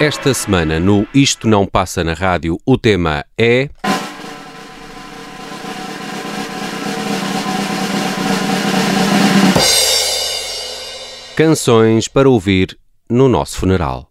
Esta semana, no Isto Não Passa na Rádio, o tema é. Canções para ouvir no nosso funeral.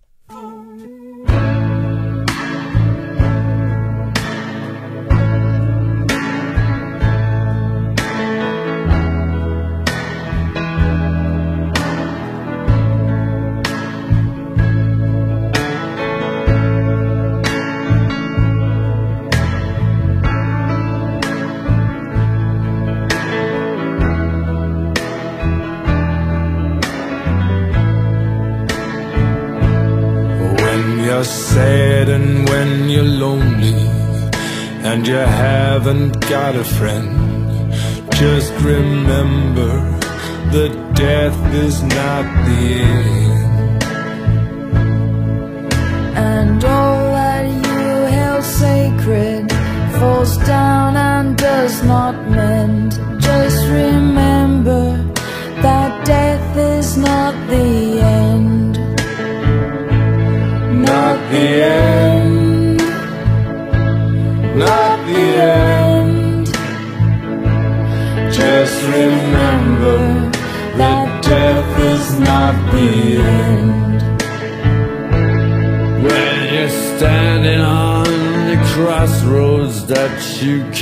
Remember that death is not the end.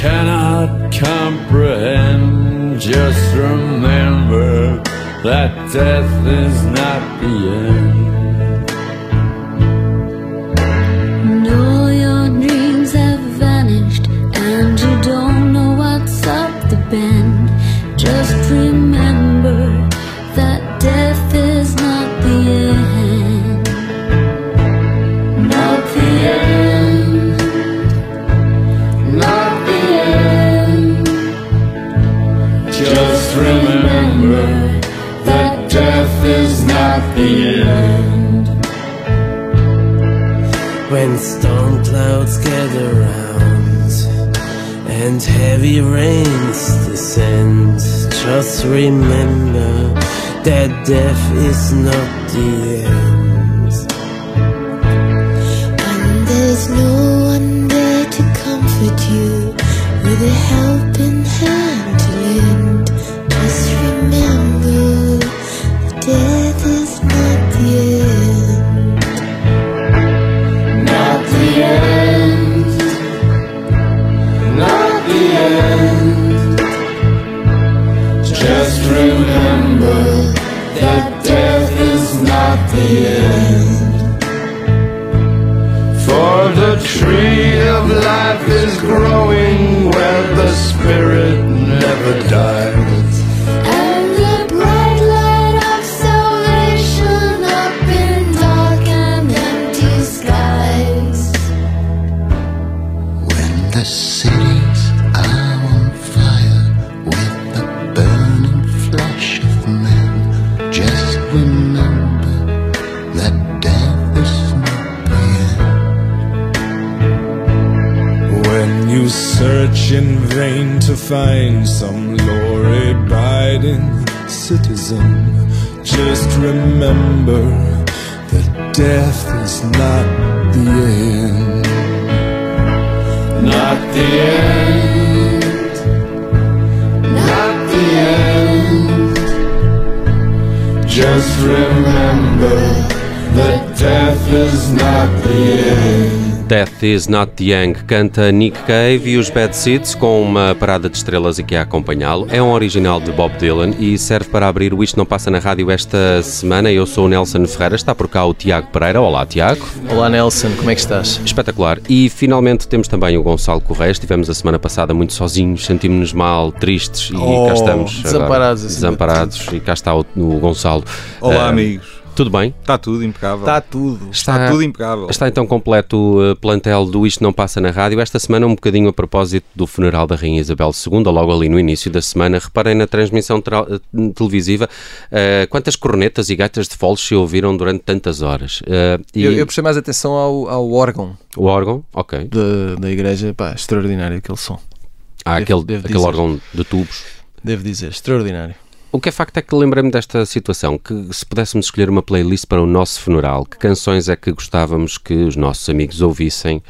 Cannot comprehend, just remember that death is not the end. Just remember that death is not the end. Is Not the Young canta Nick Cave e os Bad Seeds com uma parada de estrelas aqui a acompanhá-lo. É um original de Bob Dylan e serve para abrir o Isto Não Passa na Rádio esta semana. Eu sou o Nelson Ferreira, está por cá o Tiago Pereira. Olá, Tiago. Olá, Nelson, como é que estás? Espetacular. E finalmente temos também o Gonçalo Correia. Estivemos a semana passada muito sozinhos, sentimos-nos mal, tristes e oh, cá estamos. Desamparados. Agora, desamparados e cá está o, o Gonçalo. Olá, uh, amigos. Tudo bem? Está tudo impecável. Está tudo. Está tudo impecável. Está então completo o uh, plantel do Isto Não Passa na Rádio. Esta semana, um bocadinho a propósito do funeral da Rainha Isabel II, logo ali no início da semana. Reparem na transmissão tra- uh, televisiva uh, quantas cornetas e gaitas de foles se ouviram durante tantas horas. Uh, e Eu, eu prestei mais atenção ao, ao órgão o órgão, ok. da, da igreja. Pá, extraordinário aquele som. Há Devo- aquele, devo aquele órgão de tubos. Devo dizer, extraordinário. O que é facto é que lembrei-me desta situação, que se pudéssemos escolher uma playlist para o nosso funeral, que canções é que gostávamos que os nossos amigos ouvissem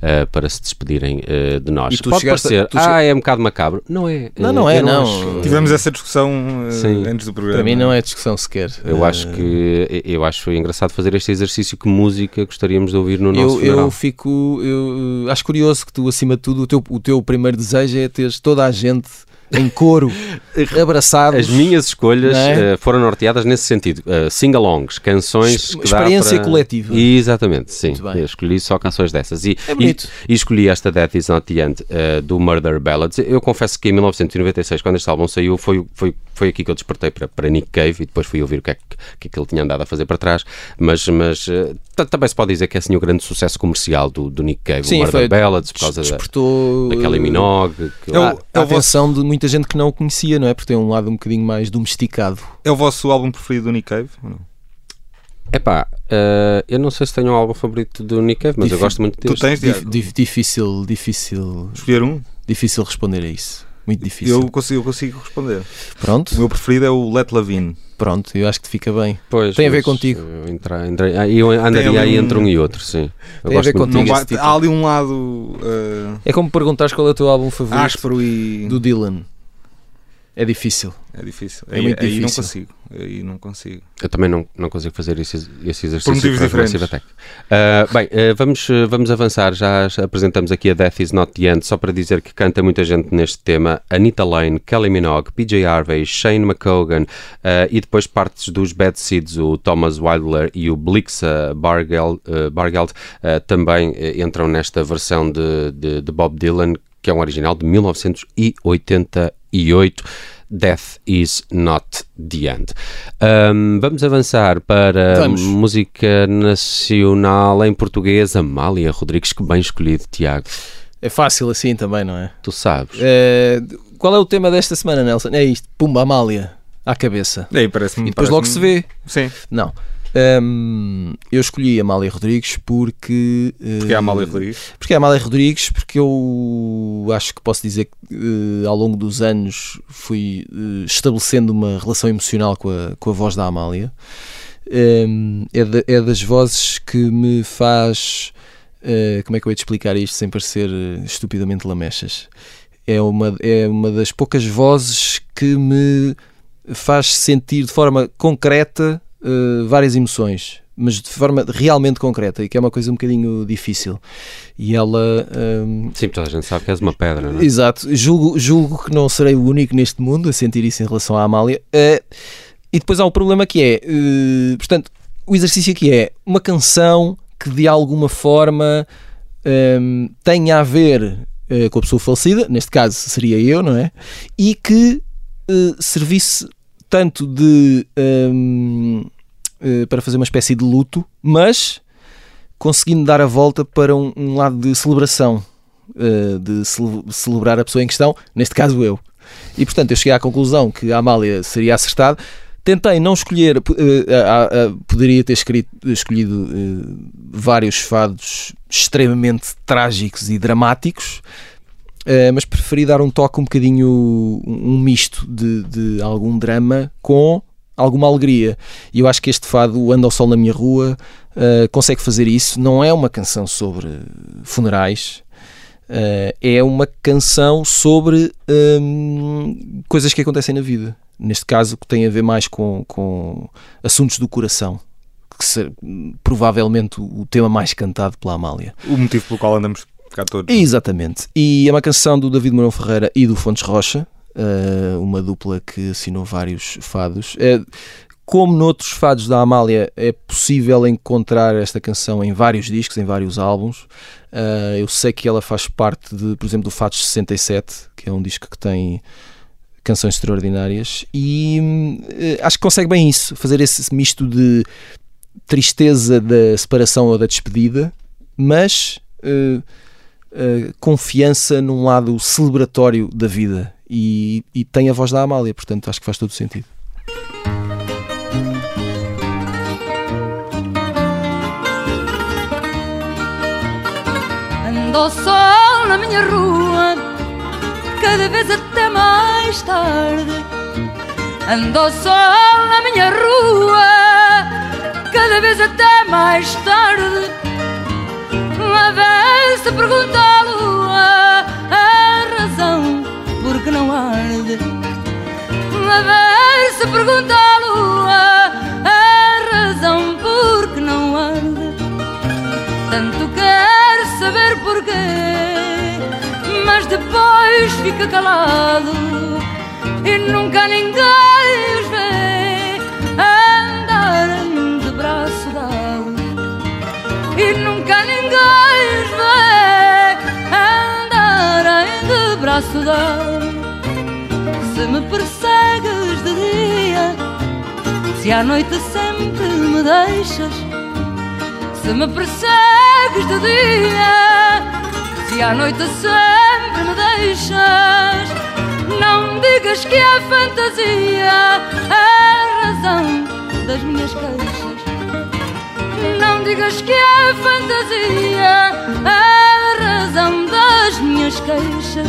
eh, para se despedirem eh, de nós? E tu Pode a- parecer, tu ah, é um bocado macabro. Não é. Não, Eh, não é, eu não. acho- Tivemos essa discussão uh, antes do programa. Para mim não é discussão sequer. Eu acho que eu acho engraçado fazer este exercício que música gostaríamos de ouvir no nosso Eu, funeral. eu fico. Eu, acho curioso que tu, acima de tudo, o teu, o teu primeiro desejo é teres toda a gente em coro, abraçados. As minhas escolhas é? eh, foram norteadas nesse sentido. Uh, sing-alongs, canções que experiência para- coletiva. Exatamente, sim. Escolhi só canções dessas. E, É. E, e escolhi esta Death Is Not The End eh, do Murder Ballads. Eu confesso que em 1996, quando este álbum saiu, foi, foi, foi aqui que eu despertei para, para Nick Cave e depois fui ouvir o que é que, que, ele tinha andado a fazer para trás. Mas, mas ta- também se pode dizer que é assim o grande sucesso comercial do, do Nick Cave, Sim, o Murder Ballads, por causa despertou da Kelly eh, Minogue. Que, É o- a, a é vosso- atenção de muita gente que não o conhecia, não é? Porque tem um lado um bocadinho mais domesticado. É o vosso álbum preferido do Nick Cave? ou não? Epá, eh, eu não sei se tenho um álbum favorito do Nick Cave, mas eu gosto muito Tu deste. tens, Dif- Diago? dif- difícil, difícil, Escolher um? difícil responder a isso. Muito difícil. Eu consigo, eu consigo responder. Pronto, O meu preferido é o Let Lavine. Pronto, eu acho que te fica bem. Pois, Tem a ver contigo. Eu, entra- entra- ah, eu andaria aí um- entre um e outro, sim. Eu Tem a ver contigo. Não esse vai- título. há ali um lado uh, É como perguntares qual é o teu álbum favorito áspero e. do Dylan. É difícil. É difícil. É aí, muito aí não difícil. consigo. Aí não consigo. Eu também não, não consigo fazer esse, esse exercício motivos por diferentes. Massive Attack. Ah, bem, ah, vamos, ah, vamos avançar. Já apresentamos aqui a Death Is Not The End, só para dizer que canta muita gente neste tema. Anita Lane, Kelly Minogue, PJ Harvey, Shane McCogan ah, e depois partes dos Bad Seeds, o Thomas Wilder e o Blixa Bargeld, Bargeld também entram nesta versão de, de, de Bob Dylan, que é um original de 1988. Death is not the end. Ahm, vamos avançar para Vamos. música nacional em português. Amália Rodrigues, que bem escolhido, Tiago. É fácil assim também, não é? Tu sabes. Eh, qual é o tema desta semana, Nelson? É isto, Pumba Amália, à cabeça. Aí parece-me. E depois logo se vê. Sim, Não. Hum, eu escolhi a Amália Rodrigues porque. eh, porque é a Amália Rodrigues. Porque é a Amália Rodrigues, porque eu acho que posso dizer que eh, ao longo dos anos fui eh, estabelecendo uma relação emocional com a, com a voz da Amália. Hum, é, da- é das vozes que me faz. eh, como é que eu ia te explicar isto sem parecer eh, estupidamente lamechas? É uma, é uma das poucas vozes que me faz sentir de forma concreta eh, várias emoções, mas de forma realmente concreta, e que é uma coisa um bocadinho difícil. E ela. hum, Sim, toda a gente sabe que és uma pedra, não é? Exato, julgo, julgo que não serei o único neste mundo a sentir isso em relação à Amália. Eh, e depois há o problema que é, eh, portanto, o exercício aqui é uma canção que de alguma forma hum, tenha a ver eh, com a pessoa falecida, neste caso seria eu, não é? E que servisse tanto de eh, para fazer uma espécie de luto, mas conseguindo dar a volta para um, um lado de celebração, eh, de cele- celebrar a pessoa em questão, neste caso eu. E portanto eu cheguei à conclusão que a Amália seria acertada. Tentei não escolher, a- poderia ter escrito- escolhido vários fados extremamente trágicos e dramáticos, eh, mas preferi dar um toque um bocadinho, um misto de, de algum drama com alguma alegria. E eu acho que este fado, Anda ao Sol na Minha Rua, eh, consegue fazer isso. Não é uma canção sobre funerais, eh, é uma canção sobre hum, coisas que acontecem na vida. Neste caso, que tem a ver mais com, com assuntos do coração, que ser, provavelmente o tema mais cantado pela Amália. O motivo pelo qual andamos cá todos. Exatamente. E é uma canção do David Mourão Ferreira e do Fontes Rocha, eh, uma dupla que assinou vários fados. Eh, como noutros fados da Amália, é possível encontrar esta canção em vários discos, em vários álbuns. Eh, eu sei que ela faz parte, de, por exemplo, do Fados 67, que é um disco que tem canções extraordinárias e eh, acho que consegue bem isso, fazer esse misto de tristeza da separação ou da despedida, mas eh, confiança num lado celebratório da vida e, e tem a voz da Amália, portanto acho que faz todo o sentido. Ando ao sol na minha rua, cada vez até mais tarde. Ando ao sol na minha rua, cada vez até mais tarde. Uma vez se pergunta à lua Uma vez se pergunta à lua a razão por que não arde. Tanto quer saber porquê, mas depois fica calado e nunca ninguém os vê andarem de braço dado. E nunca ninguém os vê andarem de braço dado. Se me persegues de dia, se à noite sempre me deixas. Se me persegues de dia, se à noite sempre me deixas, não digas que é fantasia a razão das minhas queixas. Não digas que é fantasia a razão das minhas queixas.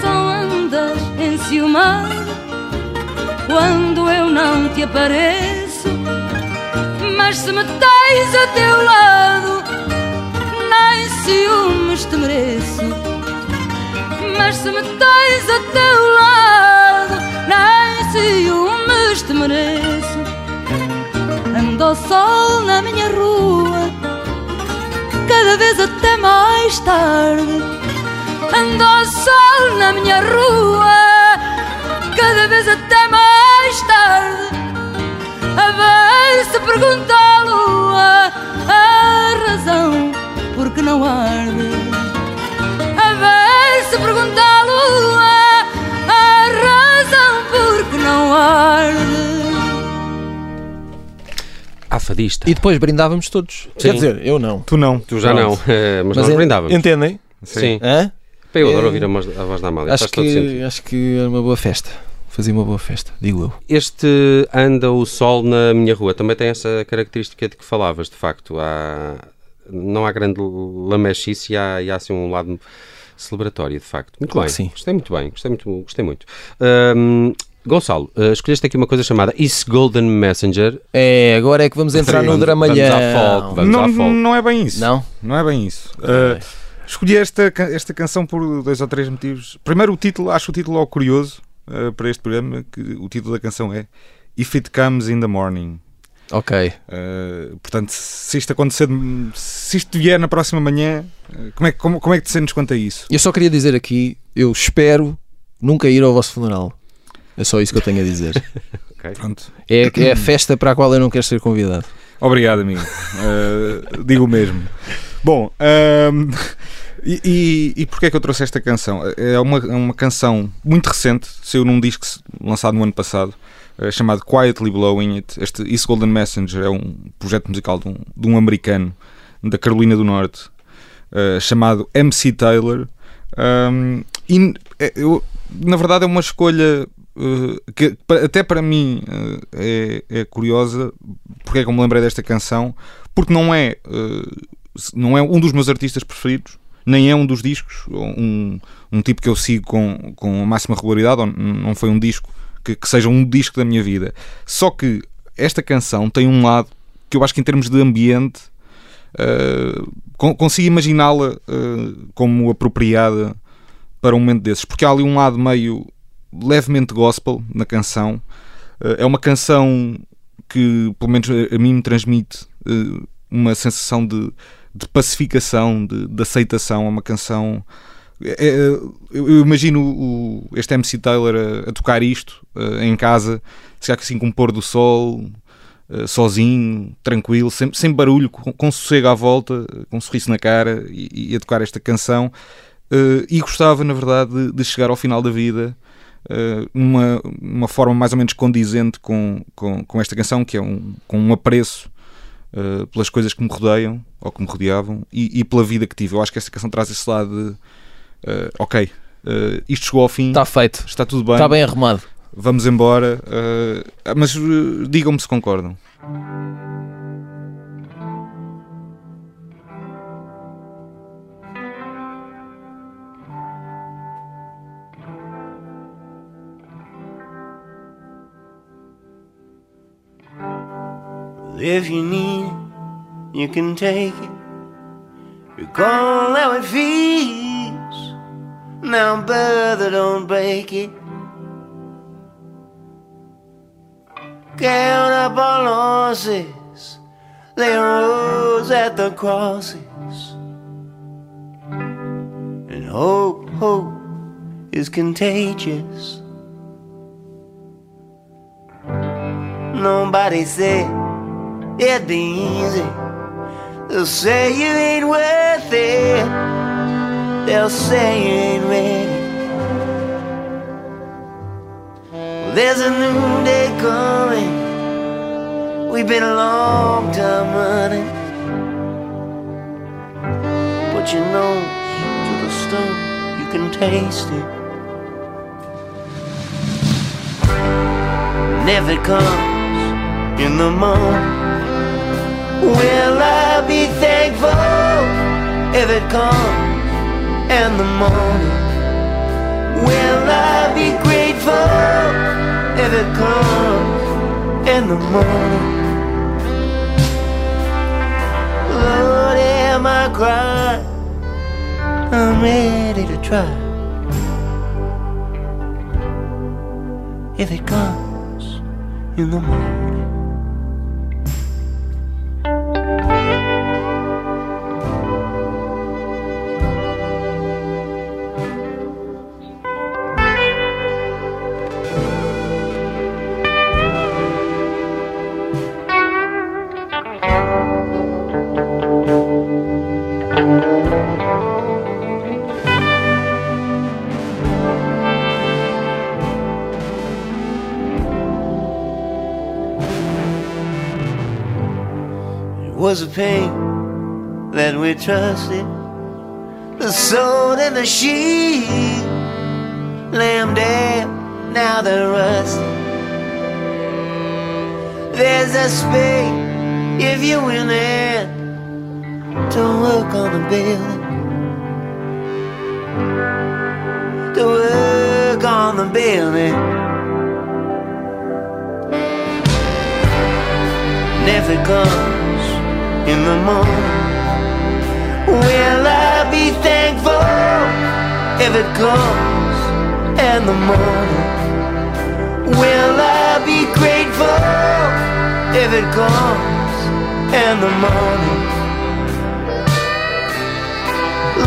Só andas enciumado quando eu não te apareço. Mas se me tens a teu lado, nem ciúmes te mereço. Mas se me tens a teu lado, nem ciúmes te mereço. Ando sol na minha rua, cada vez até mais tarde. Ando sol na minha rua, cada vez até mais tarde. A pergunta à lua a razão por que não arde. A pergunta à lua a razão por que não arde. À fadista. E depois brindávamos todos. Sim. Quer dizer, eu não. Tu não. Tu já não, eh, mas, Mas nós brindávamos. Entendem? Sim. Hã? Eu adoro É- ouvir a voz, a voz da Amália. Acho Faz que, acho que era uma boa festa. Fazia uma boa festa, digo eu. Este anda o sol na minha rua também tem essa característica de que falavas, de facto. Há, não há grande lamechice e há, e há assim um lado celebratório, de facto. Muito Claro bem. sim. Gostei muito bem. Gostei muito. Gostei muito. Hum, Gonçalo, eh, escolheste aqui uma coisa chamada Is Golden Messenger. É, agora é que vamos entrar no dramalhão. Vamos à folk. Vamos não, à folk. não é bem isso. Não? Não é bem isso. Uh, escolhi esta, esta canção por dois ou três motivos. Primeiro, o título, acho o título curioso uh, para este programa, que o título da canção é If It Comes in the Morning. Ok. Uh, portanto, se isto acontecer, se isto vier na próxima manhã, uh, como é, que- como, como é que te sentes quanto a isso? Eu só queria dizer aqui, eu espero nunca ir ao vosso funeral. É só isso que eu tenho a dizer. Pronto. É, é a festa para a qual eu não quero ser convidado. Obrigado, amigo. Uh, digo o mesmo. Bom, um, e, e, porquê é que eu trouxe esta canção? É uma, é uma canção muito recente, saiu num disco lançado no ano passado, uh, chamado Quietly Blowing It. Este East Golden Messenger é um projeto musical de um, de um americano da Carolina do Norte, uh, chamado MC Taylor. Um, e é- eu, na verdade é uma escolha que até para mim é, é curiosa porque é que eu me lembrei desta canção porque não é não é um dos meus artistas preferidos nem é um dos discos um, um tipo que eu sigo com, com a máxima regularidade não foi um disco que, que seja um disco da minha vida só que esta canção tem um lado que eu acho que em termos de ambiente uh, con- consigo imaginá-la uh, como apropriada para um momento desses, porque há ali um lado meio levemente gospel na canção. Uh, é uma canção que, pelo menos a, a mim, me transmite uma sensação de, de pacificação, de, de aceitação. É uma canção. é- é- eu, imagino o- este MC Taylor a, a tocar isto uh, em casa, se calhar assim com o pôr do sol, uh, sozinho, tranquilo, sem, sem barulho, com, com sossego à volta, com um sorriso na cara e, e a tocar esta canção. Uh, e gostava, na verdade, de, de chegar ao final da vida uh, uma, uma forma mais ou menos condizente com, com, com esta canção, que é um, com um apreço uh, pelas coisas que me rodeiam ou que me rodeavam e, e, pela vida que tive. Eu acho que esta canção traz esse lado de uh, ok, isto chegou ao fim, está feito, está tudo bem, está bem arrumado. Vamos embora, mas digam-me se concordam. If you need it, you can take it. Recall how it feels. Now, brother, don't break it. Count up our losses, lay rose at the crosses. And hope, hope is contagious. Nobody said it'd be easy. They'll say you ain't worth it. They'll say you ain't ready. Well, there's a new day coming. We've been a long time running. Put your nose to the stone, you can taste it. And if it comes in the morning. Will I be thankful if it comes in the morning? Will I be grateful if it comes in the morning? Lord, am I crying? I'm ready to try. If it comes in the morning. Was a pain that we trusted. The sword and the sheep, lamb dead, now they're rusted. There's a space if you win it to work on the building, to work on the building. never comes in the morning. Will I be thankful if it comes in the morning? Will I be grateful if it comes in the morning?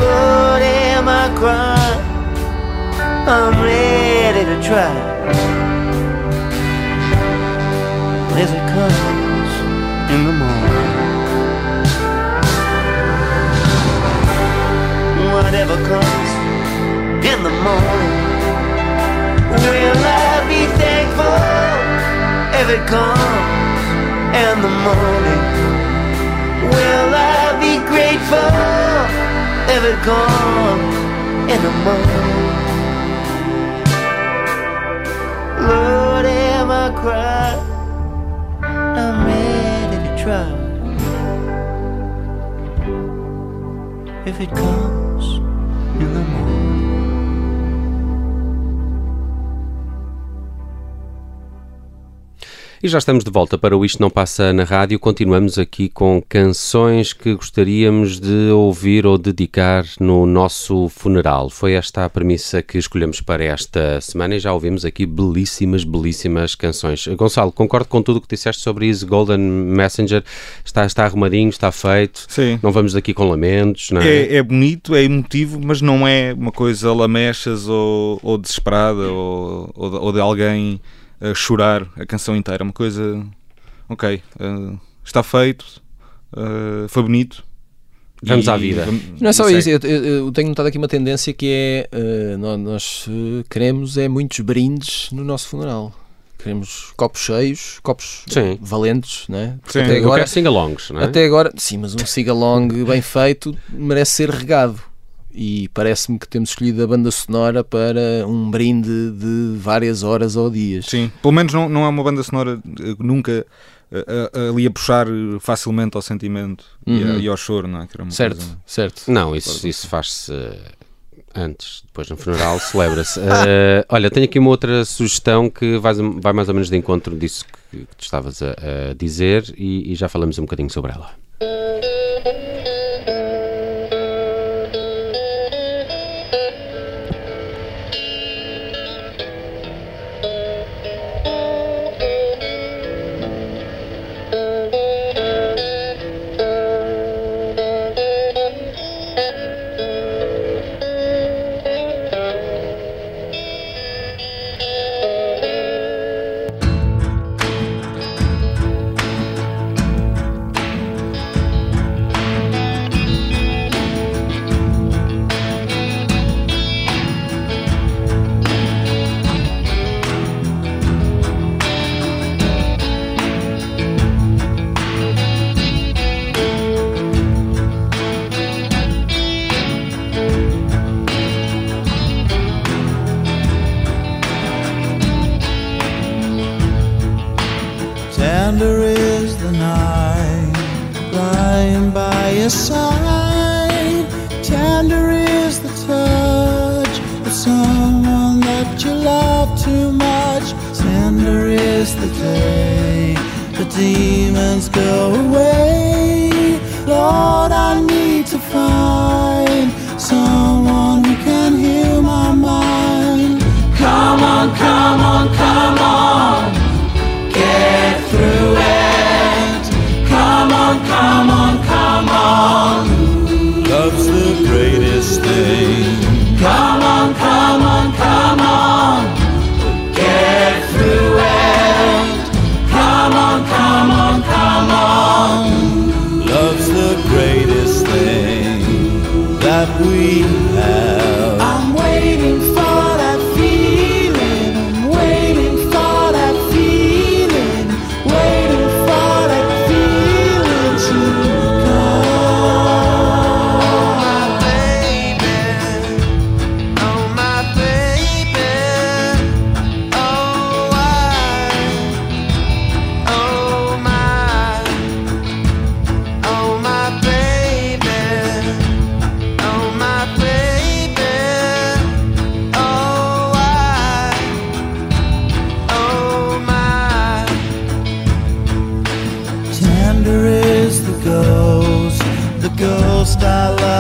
Lord, am I crying? I'm ready to try. If it comes in the morning. Whatever comes in the morning. Will I be thankful if it comes in the morning? Will I be grateful if it comes in the morning? Lord, am I crying? I'm ready to try. If it comes in the E já estamos de volta para o Isto Não Passa na Rádio. Continuamos aqui com canções que gostaríamos de ouvir ou dedicar no nosso funeral. Foi esta a premissa que escolhemos para esta semana e já ouvimos aqui belíssimas, belíssimas canções. Gonçalo, concordo com tudo o que disseste sobre Easy Golden Messenger. Está, está arrumadinho, está feito. Sim. Não vamos daqui com lamentos, não é? É, é bonito, é emotivo, mas não é uma coisa lamechas ou, ou desesperada ou, ou de, ou de alguém a chorar a canção inteira. Uma coisa. Ok, uh, está feito, uh, foi bonito, Vamos E à vida. vamos- Não é só segue. isso, eu, eu- eu tenho notado aqui uma tendência que é eh, nó- nós, queremos é muitos brindes no nosso funeral. Queremos copos cheios, copos Sim. valentes, é? Porque Sim. até Eu agora, quero sing-alongs, não é? até agora, sim, mas um sigalong bem feito merece ser regado. E parece-me que temos escolhido a banda sonora para um brinde de várias horas ou dias. Sim, pelo menos não, não é uma banda sonora eh, nunca eh, eh, ali a puxar facilmente ao sentimento e, a- Uhum. e ao choro, não é? Que era uma Certo, coisa- certo. Não, isso, isso faz-se antes, depois no funeral celebra-se. Eh, olha, tenho aqui uma outra sugestão que vai, vai mais ou menos de encontro disso que, que tu estavas a, a dizer e, e já falamos um bocadinho sobre ela. Lying by your side. Tender is the touch of someone that you love too much. Tender is the day the demons go away. Come on, come on, come on. Get through it. Come on, come on, come on. Love's the greatest thing that we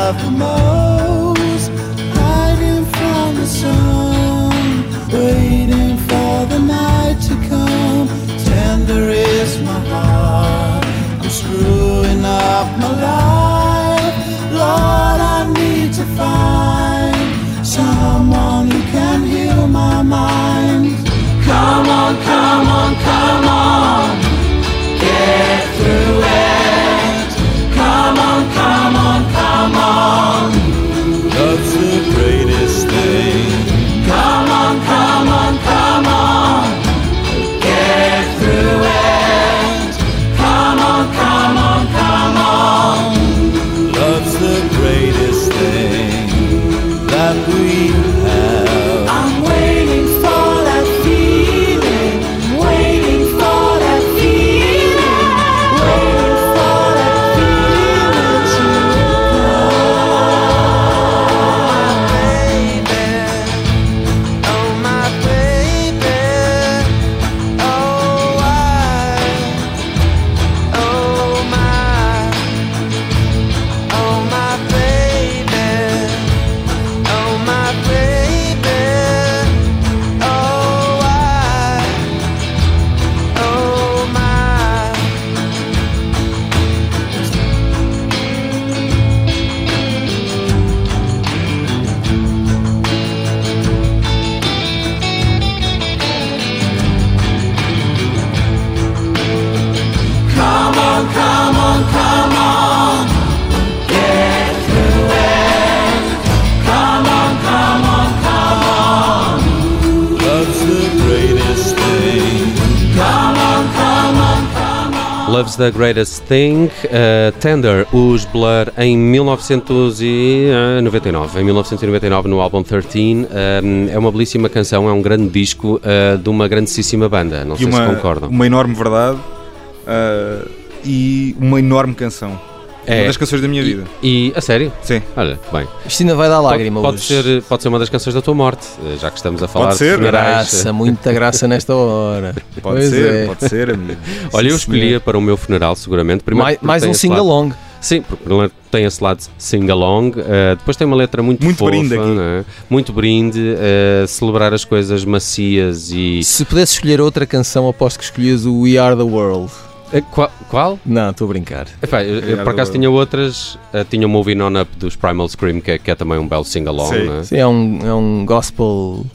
love. the The Greatest Thing, uh, Tender, os Blur em 1999. Em 1999, no álbum 13, um, é uma belíssima canção, é um grande disco uh, de uma grandíssima banda. Não E sei uma, se concordam. uma enorme verdade ah, e uma enorme canção. É. Uma das canções da minha vida. E, a sério? Sim. Olha, bem. Isto ainda vai dar lágrima pode, pode hoje. ser, pode ser uma das canções da tua morte, eh, já que estamos a falar Pode ser. de funerais. Graça, muita graça nesta hora. Pode Pois ser, é. pode ser, amigo. Olha, eu escolhia para o meu funeral, seguramente. Primeiro Mais, mais um sing-along. Sim, porque tem esse lado sing-along, eh, depois tem uma letra muito, Muito fofa, brinde aqui. é? muito brinde, eh, celebrar as coisas macias e... Se pudesse escolher outra canção, aposto que escolhias o We Are the World. Eh, qual? qual? Não, estou a brincar. Epá, eu, eu, por acaso tinha outras, eh, tinha o Moving On Up dos Primal Scream, que é, que é também um belo sing-along, Sim. não é? Sim, é um, é um gospel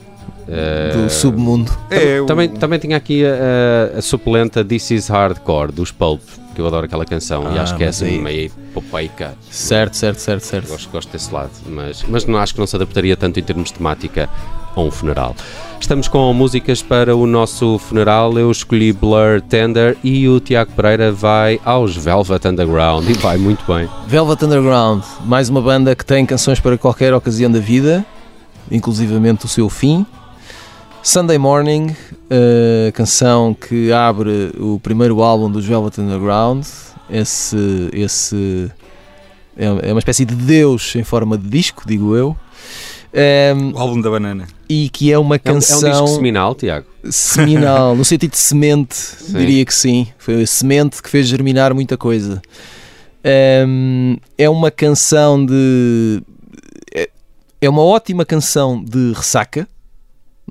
Eh, do submundo. É, o- Também, também tinha aqui a, a, a supulenta This Is Hardcore dos Pulp, que eu adoro aquela canção e Ah, acho que é assim aí- meio popeica. Certo, certo, certo, certo. Gosto, gosto desse lado, mas, mas não acho que não se adaptaria tanto em termos de temática a um funeral. Estamos com músicas para o nosso funeral. Eu escolhi Blur Tender e o Tiago Pereira vai aos Velvet Underground e vai muito bem. Velvet Underground, mais uma banda que tem canções para qualquer ocasião da vida, inclusivamente o seu fim. Sunday Morning, a canção que abre o primeiro álbum dos Velvet Underground. Esse, esse é é uma espécie de Deus em forma de disco, digo eu. Ehm, o álbum da banana. e que é uma É um, é um canção disco seminal, Tiago. seminal, no sentido de semente, diria que sim. Foi a semente que fez germinar muita coisa. Hum, é uma canção de. é- É uma ótima canção de ressaca.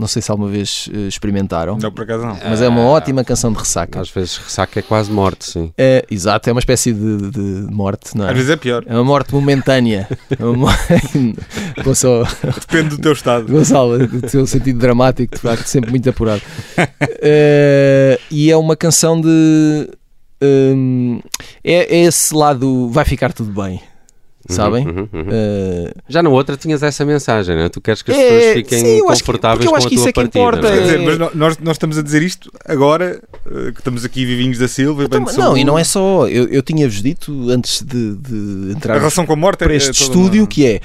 Não sei se alguma vez eh, experimentaram, Não, por acaso não. mas é uma Ah, ótima canção de ressaca. Às vezes ressaca é quase morte, sim. É, exato, é uma espécie de, de morte, não Às é? vezes é pior. É uma morte momentânea. É uma Gonçalo, Depende do teu estado. Gonçalo, o teu sentido dramático, de facto, sempre muito apurado. Eh, e é uma canção de. hum, é, é esse lado, vai ficar tudo bem, sabem? Uhum, uhum, uhum. Eh, Já na outra tinhas essa mensagem, não é? Tu queres que as É, pessoas fiquem sim, que- confortáveis eu com acho a que isso tua é que partida. é? Dizer, É. mas nós, nós estamos a dizer isto agora eh, que estamos aqui vivinhos da Silva e então, não, e não é só. Eu, eu tinha-vos dito antes de, de A entrar relação com a morte para é este toda estúdio uma- que é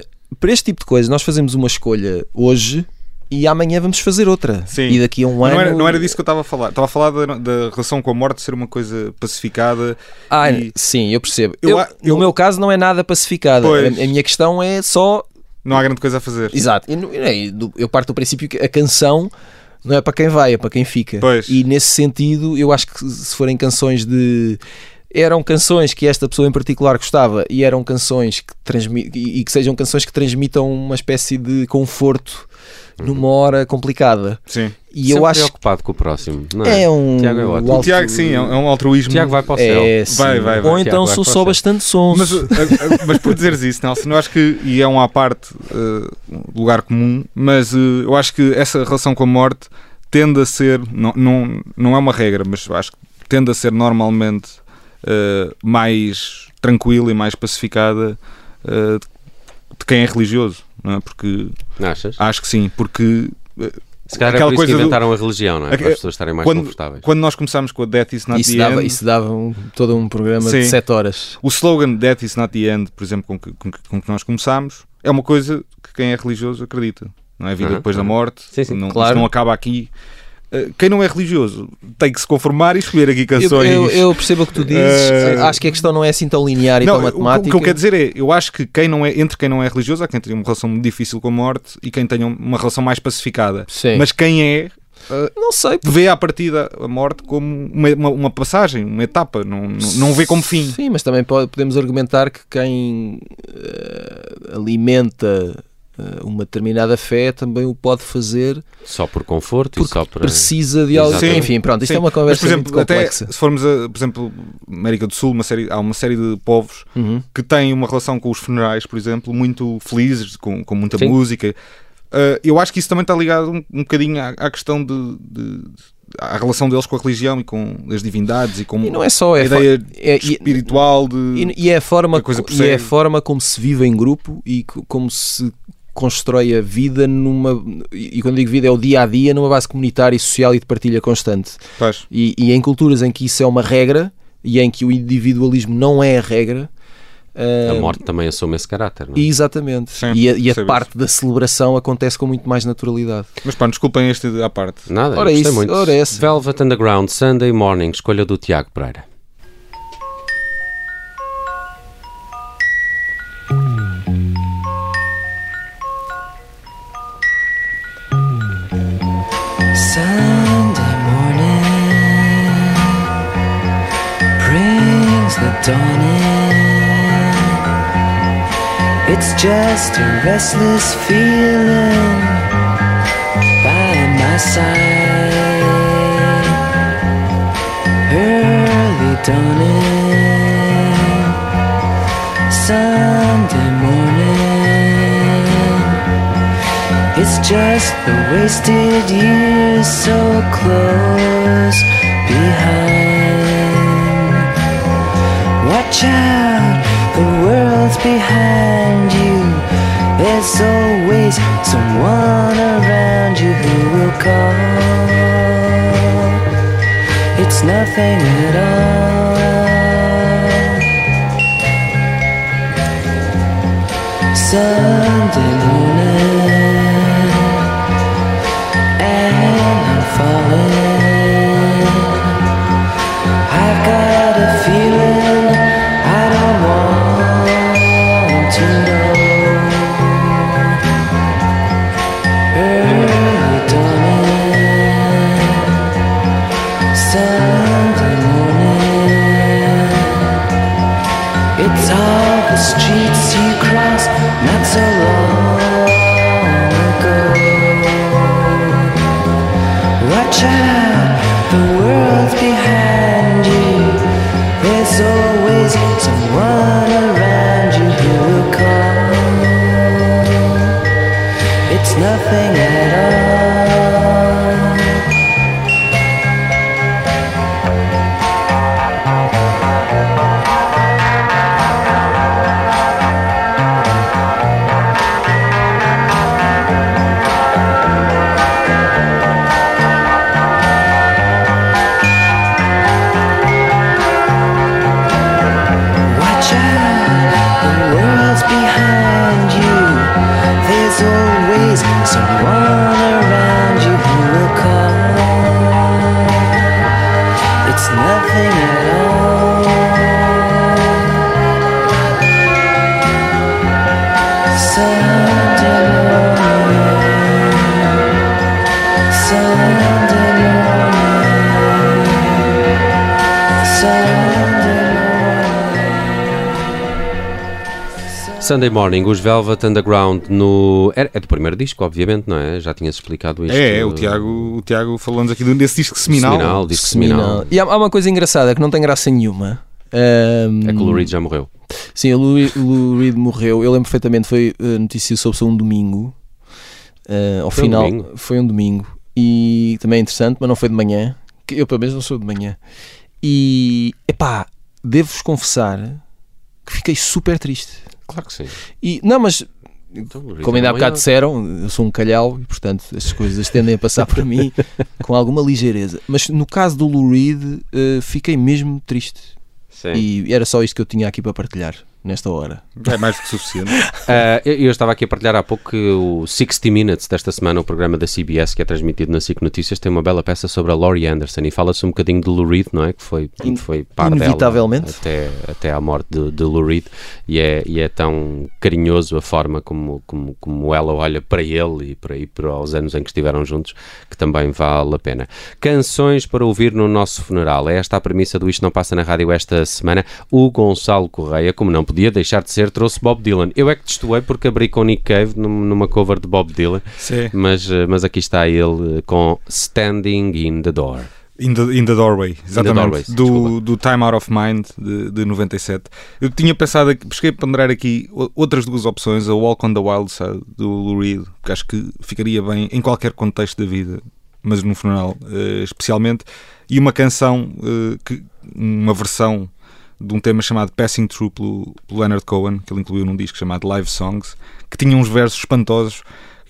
uh, para este tipo de coisa nós fazemos uma escolha hoje e amanhã vamos fazer outra Sim. e daqui a um Mas ano Não era, não era disso que eu estava a falar. Estava a falar da, da relação com a morte ser uma coisa pacificada. Ah, e sim, eu percebo Eu Eu- eu- no meu caso não é nada pacificada a, a minha questão é só não há grande coisa a fazer. exato e e do- eu parto do princípio que a canção não é para quem vai, é para quem fica Pois. e nesse sentido eu acho que se forem canções de eram canções que esta pessoa em particular gostava e eram canções que transmi e e que sejam canções que transmitam uma espécie de conforto numa hora complicada. Sim. E Sempre eu acho preocupado com o próximo, não é? é um. Tiago é ótimo. O alto- Tiago, sim, é um é um altruísmo. Tiago vai para o céu. É, sim. Vai, vai, vai. Ou então sou só o bastante sonso. Mas, uh, uh, mas por dizeres isso, Nelson, eu acho que, e é um à parte, uh, lugar comum, mas uh, eu acho que essa relação com a morte tende a ser, não, não, não é uma regra, mas eu acho que tende a ser normalmente uh, mais tranquila e mais pacificada uh, quem é religioso, não é? Porque Achas? acho que sim, porque Se calhar aquela é por isso que coisa do- inventaram a religião, não é? Para Aque- as pessoas estarem mais quando, confortáveis. quando nós começámos com a Death is Not isso, the dava, End, isso dava um- todo um programa de Sim. 7 horas. O slogan Death is not the end, por exemplo, com que, com, que- com que nós começámos, é uma coisa que quem é religioso acredita. Não é a vida Uhum, depois da uhum. morte, Sim, sim, não, claro. isto não acaba aqui. Uh, Quem não é religioso tem que se conformar e escolher aqui Eu, canções. eu- eu percebo o que tu dizes. Eh, Acho que a questão não é assim tão linear e não, tão o- o, matemática. que eu quero dizer é, eu acho que quem não é, entre quem não é religioso, há quem tenha uma relação muito difícil com a morte e quem tenha uma relação mais pacificada. Sim. Mas quem é, não sei. vê à partida a morte como uma, uma, uma passagem, uma etapa, não, não, não vê como fim. Sim, mas também pode- podemos argumentar que quem eh, alimenta eh, uma determinada fé também o pode fazer Só por conforto e porque só para. precisa de algo. Exatamente. Enfim, pronto, isto Sim, é uma conversa mas, por exemplo, muito até complexa. se formos a, por exemplo, América do Sul, uma série, há uma série de povos Uhum. que têm uma relação com os funerais, por exemplo, muito felizes, com, com muita Sim. música. Uh, eu acho que isso também está ligado um, um bocadinho à, à questão de, de- à relação deles com a religião e com as divindades e com E não é só, a é, fo- ideia é- espiritual de E, e é a forma, a coisa co- e é a forma como se vive em grupo e co- como se constrói a vida numa. E quando digo vida é o dia a dia, numa base comunitária, e social e de partilha constante. Pois. E, e em culturas em que isso é uma regra e em que o individualismo não é a regra. A ah, morte também assume esse caráter, não é? Exatamente. Sim, e a, e a parte da celebração acontece com muito mais naturalidade. Mas pá, desculpem este à parte. Nada, Ora isso, muito. ora essa. Velvet Underground, Sunday Morning, escolha do Tiago Pereira. Dawn in. It's just a restless feeling by my side. Early dawning, Sunday morning. It's just the wasted years so close behind. Watch out, the world's behind you. There's always someone around you who will call. It's nothing at all. Sunday morning Sunday Morning, os Velvet Underground no. É, é do primeiro disco, obviamente, não é? Já tinhas explicado isto. É, é, o Tiago, o Tiago falou-nos aqui desse disco seminal. Seminal, disco seminal. E há, há uma coisa engraçada que não tem graça nenhuma. Ahm, É que o Lou Reed já morreu. Sim, o Lou, Reed morreu. Eu lembro perfeitamente, foi uh, notícia sobre um domingo. Uh, ao Foi um final, domingo? foi um domingo. E também é interessante, mas não foi de manhã. Eu, pelo menos, não sou de manhã. E, epá, devo-vos confessar que fiquei super triste. Claro que sim. E, não, mas Então, como ainda há bocado disseram, eu sou um calhau e, portanto, estas coisas tendem a passar por mim com alguma ligeireza. Mas no caso do Lou Reed, uh, fiquei mesmo triste. Sim. E era só isto que eu tinha aqui para partilhar nesta hora. É mais do que suficiente. Ah, eu, eu estava aqui a partilhar há pouco que o 60 Minutes desta semana, o programa da CBS que é transmitido na SIC Notícias, tem uma bela peça sobre a Laurie Anderson e fala-se um bocadinho de Lou Reed, não é? Que foi, que foi par dela Inevitavelmente. até, até à morte de, de Lou Reed e é, e é tão carinhoso a forma como, como, como ela olha para ele e para, e para os anos em que estiveram juntos que também vale a pena. Canções para ouvir no nosso funeral. É esta a premissa do Isto Não Passa na Rádio esta semana. O Gonçalo Correia, como não podia deixar de ser, trouxe Bob Dylan. Eu é que destoei porque abri com Nick Cave num- numa cover de Bob Dylan, Sim. mas, eh, mas aqui está ele eh, com Standing in the Door. In the, in the Doorway, exatamente. Doorways, do, do Time Out of Mind de, de 97. Eu tinha pensado, a ponderar aqui outras duas opções: a Walk on the Wild Side do Lou Reed, que acho que ficaria bem em qualquer contexto da vida, mas no funeral eh, especialmente, e uma canção, que, uma versão de um tema chamado Passing Through pelo, pelo Leonard Cohen, que ele incluiu num disco chamado Live Songs, que tinha uns versos espantosos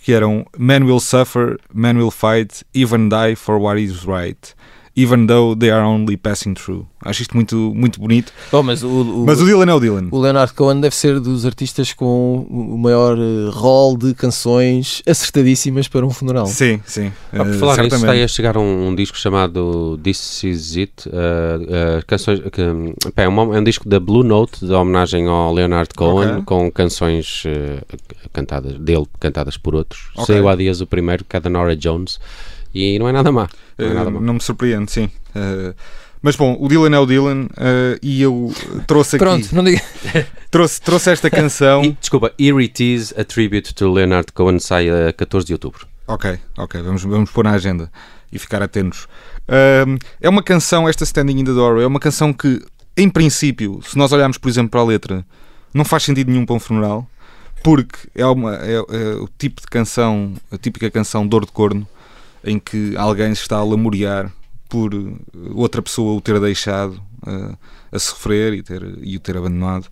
que eram Man will suffer, man will fight, even die for what is right, even though they are only passing through. Acho isto muito, muito bonito. Oh, mas o, o- Mas o Dylan é o Dylan. o Leonard Cohen deve ser dos artistas com o maior eh, rol de canções acertadíssimas para um funeral. Sim, sim. Ah, por eh, falar nisso, está aí a chegar um, um disco chamado This Is It. uh, uh, canções, que, é, uma- é um disco da Blue Note, de homenagem ao Leonard Cohen, Ok. com canções uh, cantadas dele, cantadas por outros. Ok. Saiu há dias o primeiro, que é da Nora Jones, e não é nada má. Não é Eh, nada má. não me surpreende, sim. Eh, mas bom, o Dylan é o Dylan eh, e eu trouxe aqui Pronto, não diga. trouxe, trouxe esta canção. E, desculpa, Here It Is, a tribute to Leonard Cohen, sai a 14 de outubro. Ok, ok, vamos, vamos pôr na agenda e ficar atentos. Ahm, é uma canção, esta Standing in the Doorway, é uma canção que, em princípio, se nós olharmos, por exemplo, para a letra, não faz sentido nenhum para um funeral, porque é, uma, é, é o tipo de canção, a típica canção dor de corno, em que alguém se está a lamorear por eh, outra pessoa o ter deixado eh, a sofrer e, ter, e o ter abandonado.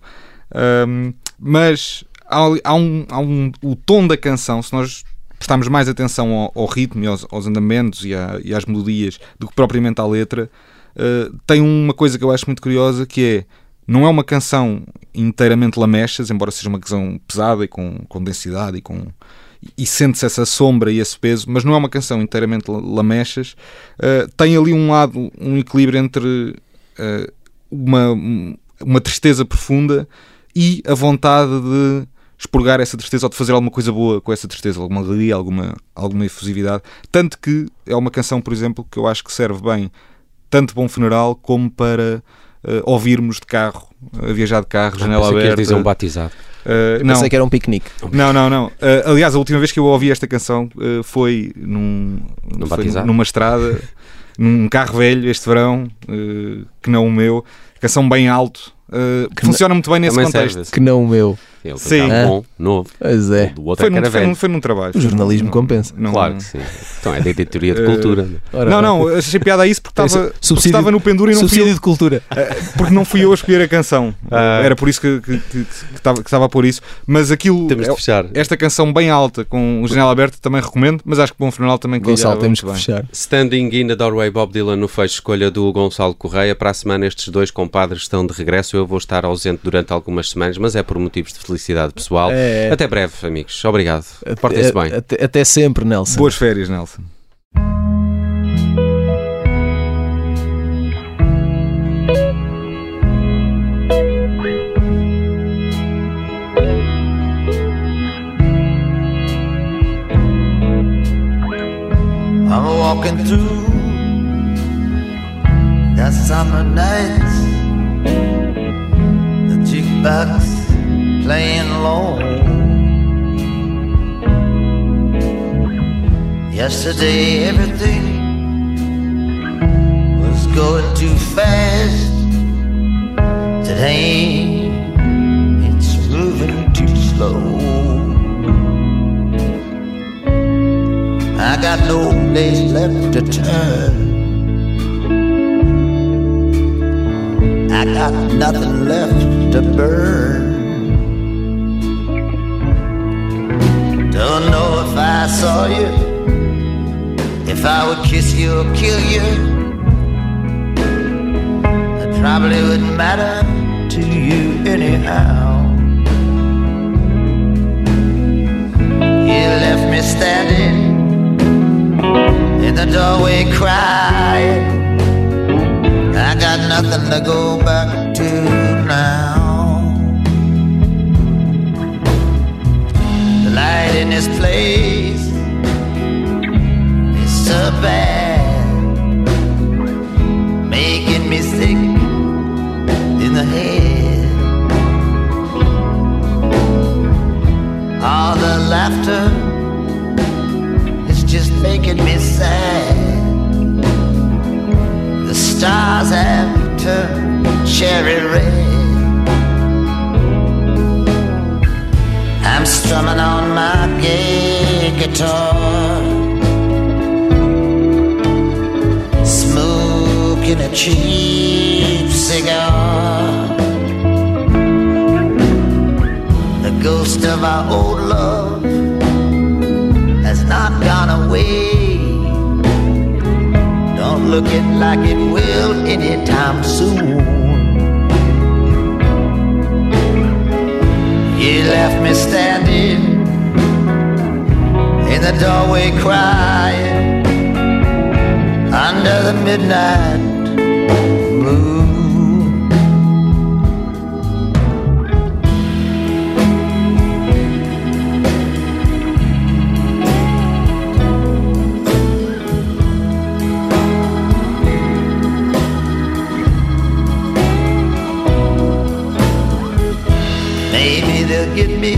Ahm, mas há, há um, há um, o tom da canção, se nós prestarmos mais atenção ao, ao ritmo e aos, aos andamentos e, à- e às melodias do que propriamente à letra, eh, tem uma coisa que eu acho muito curiosa que é não é uma canção inteiramente lamechas, embora seja uma canção pesada e com, com densidade e com e sente-se essa sombra e esse peso, mas não é uma canção inteiramente la- lamechas. Eh, tem ali um lado, um equilíbrio entre eh, uma, uma tristeza profunda e a vontade de expurgar essa tristeza ou de fazer alguma coisa boa com essa tristeza, alguma alegria, alguma, alguma efusividade. Tanto que é uma canção, por exemplo, que eu acho que serve bem tanto para um funeral como para eh, ouvirmos de carro, a viajar de carro, janela que ias aberta. dizer um batizado. Eh, não, Pensei que era um piquenique. não, não, não. Eh, aliás, a última vez que eu ouvi esta canção eh, foi num, foi numa estrada, num carro velho este verão, eh, que não o meu. Canção bem alto. que funciona muito bem nesse Também contexto. serve. Que não o meu. Ele Sim. um bom, novo. Pois é. Do outro Foi é que num, foi, num, foi num trabalho. O jornalismo Não- compensa. não- Claro que sim. Então é da editoria de Eh, cultura. Ora Não, não, achei piada a isso porque estava, subsídio- estava no pendura e não fui Subsídio eu, de cultura. porque não fui eu a escolher a canção. Ah. Era por isso que, que, que, que estava, que estava a pôr isso. Mas aquilo, Temos de é- fechar. esta canção bem alta, com o janela aberta, também recomendo. Mas acho que Bom Funeral também Gonçalo, calhava temos que fechar. Standing in the Doorway, Bob Dylan no fecho, escolha do Gonçalo Correia. Para a semana, estes dois compadres estão de regresso. Eu vou estar ausente durante algumas semanas, mas é por motivos de felicidade pessoal. É. Até breve, amigos. Obrigado. Portem-se bem. Até, até sempre, Nelson. Boas férias, Nelson. I'm walking through that summer night. The jukebox playing low. Yesterday everything was going too fast. Today it's moving too slow. I got no place left to turn. I got nothing left to burn. Don't know if I saw you, if I would kiss you or kill you. It probably wouldn't matter to you anyhow. You left me standing in the doorway crying. I got nothing to go back to now. In this place is so bad, making me sick in the head. All the laughter it's just making me sad. The stars have turned cherry red. strumming on my gay guitar. Smoking a cheap cigar. The ghost of our old love has not gone away. Don't look it like it will anytime soon. Left me standing in the doorway crying under the midnight get me,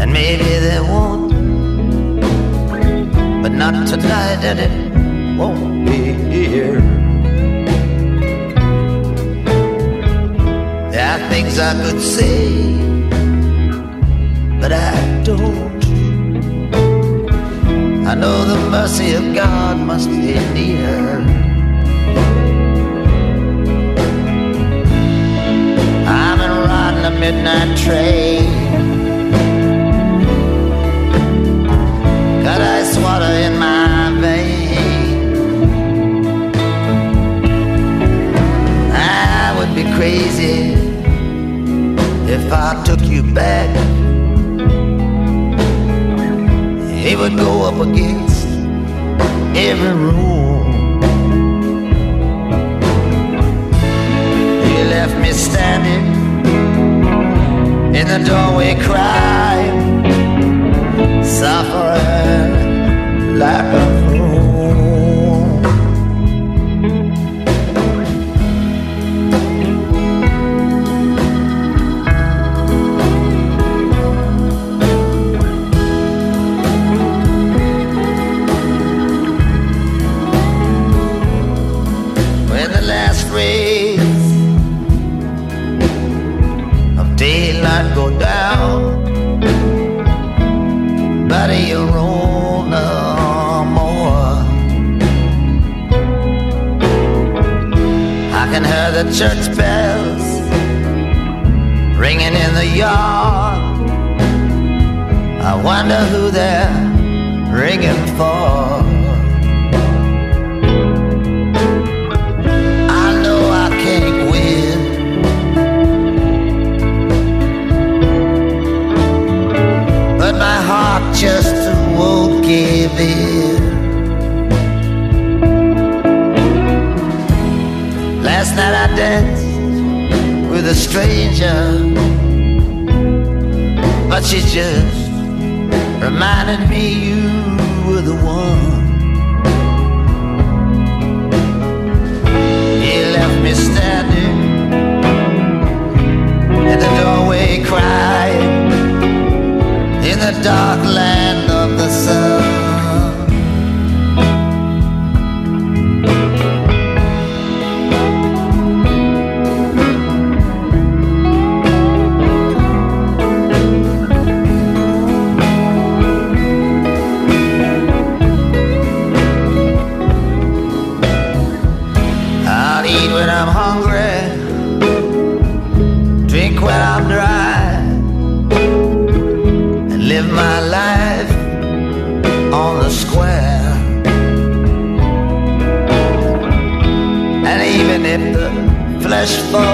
and maybe they won't. But not tonight, and it won't be here. There are things I could say, but I don't. I know the mercy of God must be near. Midnight train. Got ice water in my vein. I would be crazy if I took you back. It would go up against every rule. You left me standing in the doorway crying, suffering like a church bells ringing in the yard. I wonder who they're ringing for. I know I can't win. But my heart just won't give in. Night I danced with a stranger, but she just reminded me you were the one. He left me standing in the doorway crying in the dark land flash fire.